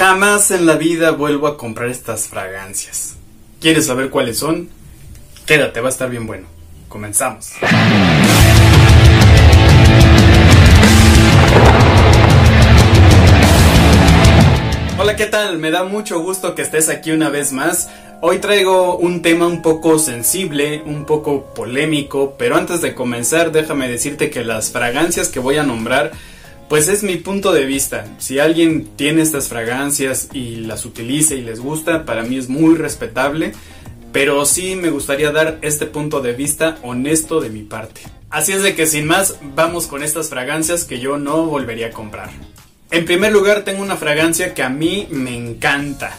Jamás en la vida vuelvo a comprar estas fragancias. ¿Quieres saber cuáles son? Quédate, va a estar bien bueno. Comenzamos. Hola, ¿qué tal? Me da mucho gusto que estés aquí una vez más. Hoy traigo un tema un poco sensible, un poco polémico, pero antes de comenzar déjame decirte que las fragancias que voy a nombrar pues es mi punto de vista. Si alguien tiene estas fragancias y las utiliza y les gusta, para mí es muy respetable. Pero sí me gustaría dar este punto de vista honesto de mi parte. Así es de que sin más, vamos con estas fragancias que yo no volvería a comprar. En primer lugar, tengo una fragancia que a mí me encanta.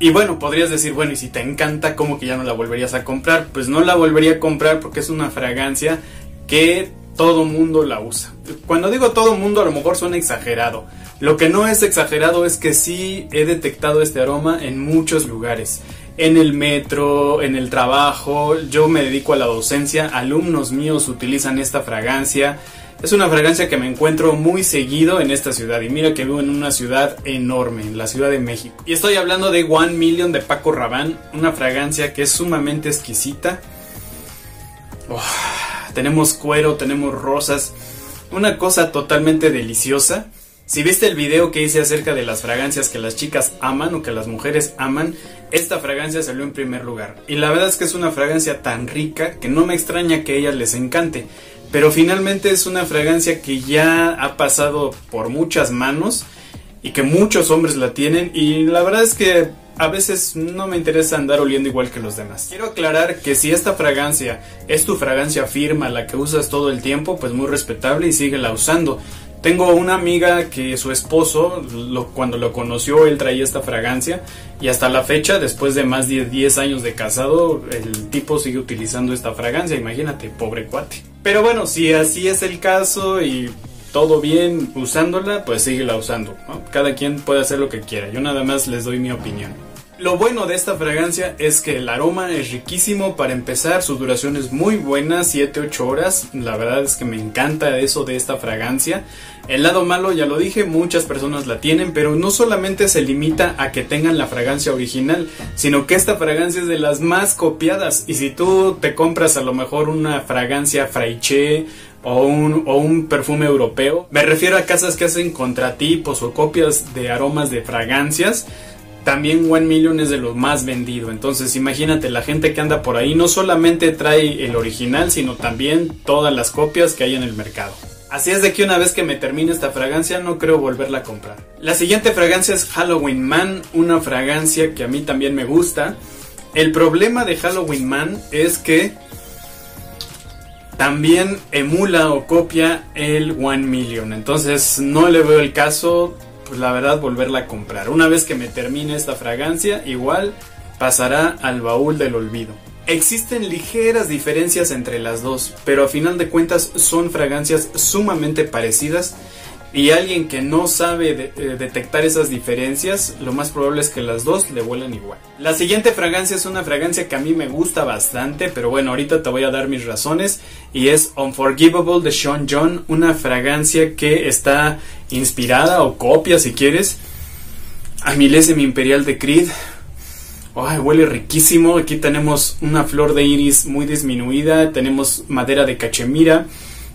Y bueno, podrías decir, bueno, y si te encanta, ¿cómo que ya no la volverías a comprar? Pues no la volvería a comprar porque es una fragancia que todo mundo la usa. Cuando digo todo mundo a lo mejor suena exagerado. Lo que no es exagerado es que sí he detectado este aroma en muchos lugares. En el metro, en el trabajo, yo me dedico a la docencia, alumnos míos utilizan esta fragancia. Es una fragancia que me encuentro muy seguido en esta ciudad y mira que vivo en una ciudad enorme, en la Ciudad de México. Y estoy hablando de One Million de Paco Rabanne, una fragancia que es sumamente exquisita tenemos cuero, tenemos rosas, una cosa totalmente deliciosa. Si viste el video que hice acerca de las fragancias que las chicas aman o que las mujeres aman, esta fragancia salió en primer lugar. Y la verdad es que es una fragancia tan rica que no me extraña que a ellas les encante. Pero finalmente es una fragancia que ya ha pasado por muchas manos y que muchos hombres la tienen. Y la verdad es que a veces no me interesa andar oliendo igual que los demás. Quiero aclarar que si esta fragancia es tu fragancia firma, la que usas todo el tiempo, pues muy respetable y síguela usando. Tengo una amiga que su esposo, cuando lo conoció, él traía esta fragancia y hasta la fecha, después de más de 10 años de casado, el tipo sigue utilizando esta fragancia, imagínate, pobre cuate. Pero bueno, si así es el caso y todo bien usándola, pues síguela usando. Cada quien puede hacer lo que quiera, yo nada más les doy mi opinión. Lo bueno de esta fragancia es que el aroma es riquísimo para empezar, su duración es muy buena, 7-8 horas, la verdad es que me encanta eso de esta fragancia. El lado malo, ya lo dije, muchas personas la tienen, pero no solamente se limita a que tengan la fragancia original, sino que esta fragancia es de las más copiadas. Y si tú te compras a lo mejor una fragancia Fraiche o un, o un perfume europeo, me refiero a casas que hacen contratipos o copias de aromas de fragancias, también One Million es de los más vendido. Entonces imagínate, la gente que anda por ahí no solamente trae el original, sino también todas las copias que hay en el mercado. Así es de que una vez que me termine esta fragancia no creo volverla a comprar. La siguiente fragancia es Halloween Man, una fragancia que a mí también me gusta. El problema de Halloween Man es que también emula o copia el One Million. Entonces no le veo el caso pues la verdad volverla a comprar. Una vez que me termine esta fragancia, igual pasará al baúl del olvido. Existen ligeras diferencias entre las dos, pero a final de cuentas son fragancias sumamente parecidas y alguien que no sabe eh, detectar esas diferencias, lo más probable es que las dos le vuelan igual. La siguiente fragancia es una fragancia que a mí me gusta bastante, pero bueno, ahorita te voy a dar mis razones y es Unforgivable de Sean John, una fragancia que está inspirada o copia si quieres a Milésimo Imperial de Creed. huele riquísimo. Aquí tenemos una flor de iris muy disminuida. Tenemos madera de cachemira.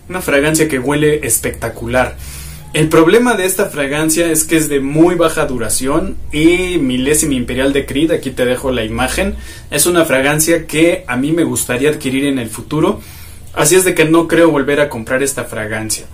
Una fragancia que huele espectacular. El problema de esta fragancia es que es de muy baja duración y milésima imperial de Creed, aquí te dejo la imagen, es una fragancia que a mí me gustaría adquirir en el futuro, así es de que no creo volver a comprar esta fragancia.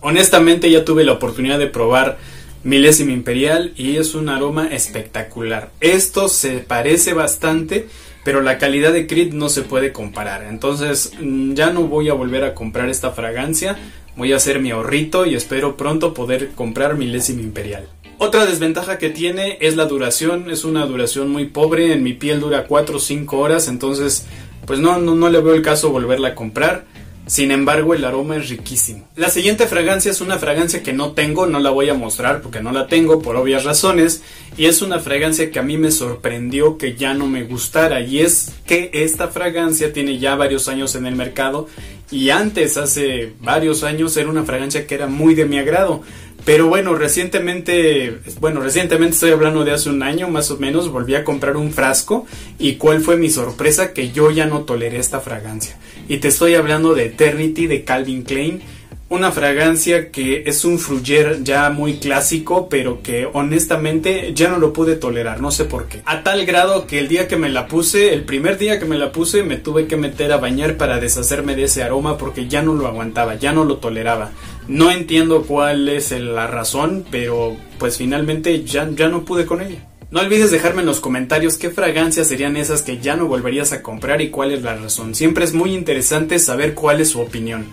Honestamente ya tuve la oportunidad de probar milésima imperial y es un aroma espectacular. Esto se parece bastante, pero la calidad de Creed no se puede comparar. Entonces mm, ya no voy a volver a comprar esta fragancia Voy a hacer mi ahorrito y espero pronto poder comprar milésima imperial. Otra desventaja que tiene es la duración, es una duración muy pobre, en mi piel dura 4 o 5 horas, entonces pues no, no, no le veo el caso volverla a comprar. Sin embargo, el aroma es riquísimo. La siguiente fragancia es una fragancia que no tengo, no la voy a mostrar porque no la tengo por obvias razones. Y es una fragancia que a mí me sorprendió que ya no me gustara. Y es que esta fragancia tiene ya varios años en el mercado. Y antes, hace varios años, era una fragancia que era muy de mi agrado. Pero bueno, recientemente, bueno, recientemente estoy hablando de hace un año más o menos, volví a comprar un frasco y cuál fue mi sorpresa que yo ya no toleré esta fragancia. Y te estoy hablando de Eternity de Calvin Klein una fragancia que es un fruyer ya muy clásico, pero que honestamente ya no lo pude tolerar, no sé por qué. A tal grado que el día que me la puse, el primer día que me la puse, me tuve que meter a bañar para deshacerme de ese aroma porque ya no lo aguantaba, ya no lo toleraba. No entiendo cuál es la razón, pero pues finalmente ya, ya no pude con ella. No olvides dejarme en los comentarios qué fragancias serían esas que ya no volverías a comprar y cuál es la razón. Siempre es muy interesante saber cuál es su opinión.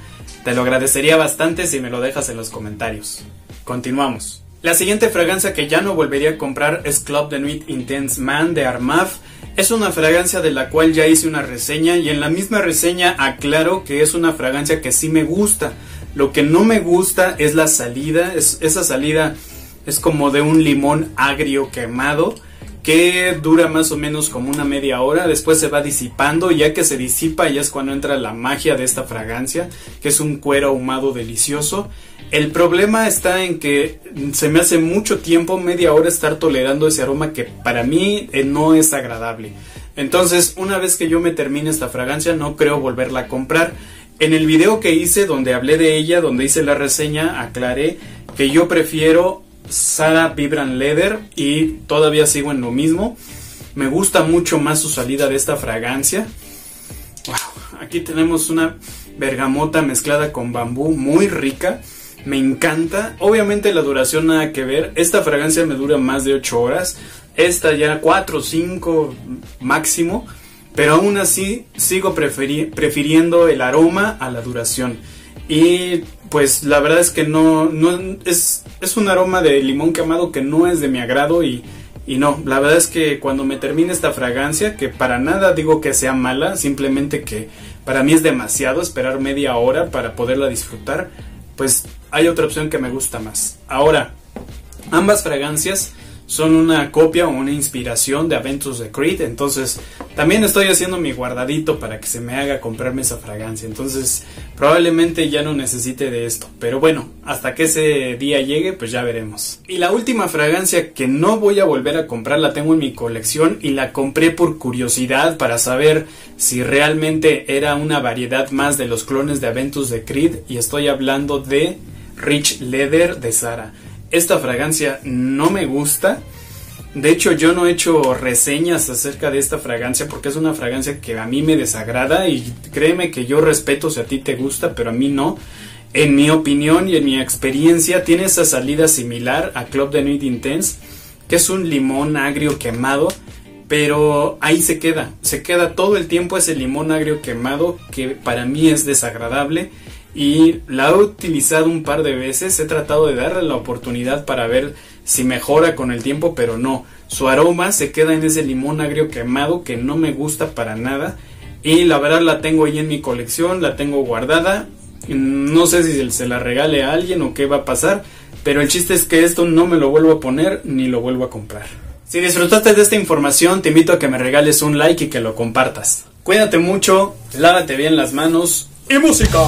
Te lo agradecería bastante si me lo dejas en los comentarios. Continuamos. La siguiente fragancia que ya no volvería a comprar es Club de Nuit Intense Man de Armaf. Es una fragancia de la cual ya hice una reseña y en la misma reseña aclaro que es una fragancia que sí me gusta. Lo que no me gusta es la salida, es, esa salida es como de un limón agrio quemado que dura más o menos como una media hora, después se va disipando, ya que se disipa ya es cuando entra la magia de esta fragancia, que es un cuero ahumado delicioso. El problema está en que se me hace mucho tiempo, media hora, estar tolerando ese aroma que para mí eh, no es agradable. Entonces, una vez que yo me termine esta fragancia, no creo volverla a comprar. En el video que hice, donde hablé de ella, donde hice la reseña, aclaré que yo prefiero Sara Vibran Leather y todavía sigo en lo mismo. Me gusta mucho más su salida de esta fragancia. aquí tenemos una bergamota mezclada con bambú muy rica. Me encanta. Obviamente la duración nada que ver. Esta fragancia me dura más de 8 horas. Esta ya 4 o 5 máximo. Pero aún así sigo prefiriendo el aroma a la duración. Y pues la verdad es que no, no es, es un aroma de limón quemado que no es de mi agrado y, y no, la verdad es que cuando me termine esta fragancia, que para nada digo que sea mala, simplemente que para mí es demasiado esperar media hora para poderla disfrutar, pues hay otra opción que me gusta más. Ahora, ambas fragancias son una copia o una inspiración de Aventus de Creed. Entonces, también estoy haciendo mi guardadito para que se me haga comprarme esa fragancia. Entonces, probablemente ya no necesite de esto. Pero bueno, hasta que ese día llegue, pues ya veremos. Y la última fragancia que no voy a volver a comprar la tengo en mi colección y la compré por curiosidad para saber si realmente era una variedad más de los clones de Aventus de Creed. Y estoy hablando de Rich Leather de Sara. Esta fragancia no me gusta. De hecho, yo no he hecho reseñas acerca de esta fragancia porque es una fragancia que a mí me desagrada y créeme que yo respeto si a ti te gusta, pero a mí no. En mi opinión y en mi experiencia tiene esa salida similar a Club de Nuit Intense, que es un limón agrio quemado, pero ahí se queda, se queda todo el tiempo ese limón agrio quemado que para mí es desagradable y la he utilizado un par de veces, he tratado de darle la oportunidad para ver si mejora con el tiempo, pero no, su aroma se queda en ese limón agrio quemado que no me gusta para nada y la verdad la tengo ahí en mi colección, la tengo guardada, no sé si se la regale a alguien o qué va a pasar, pero el chiste es que esto no me lo vuelvo a poner ni lo vuelvo a comprar. Si disfrutaste de esta información, te invito a que me regales un like y que lo compartas. Cuídate mucho, lávate bien las manos y música.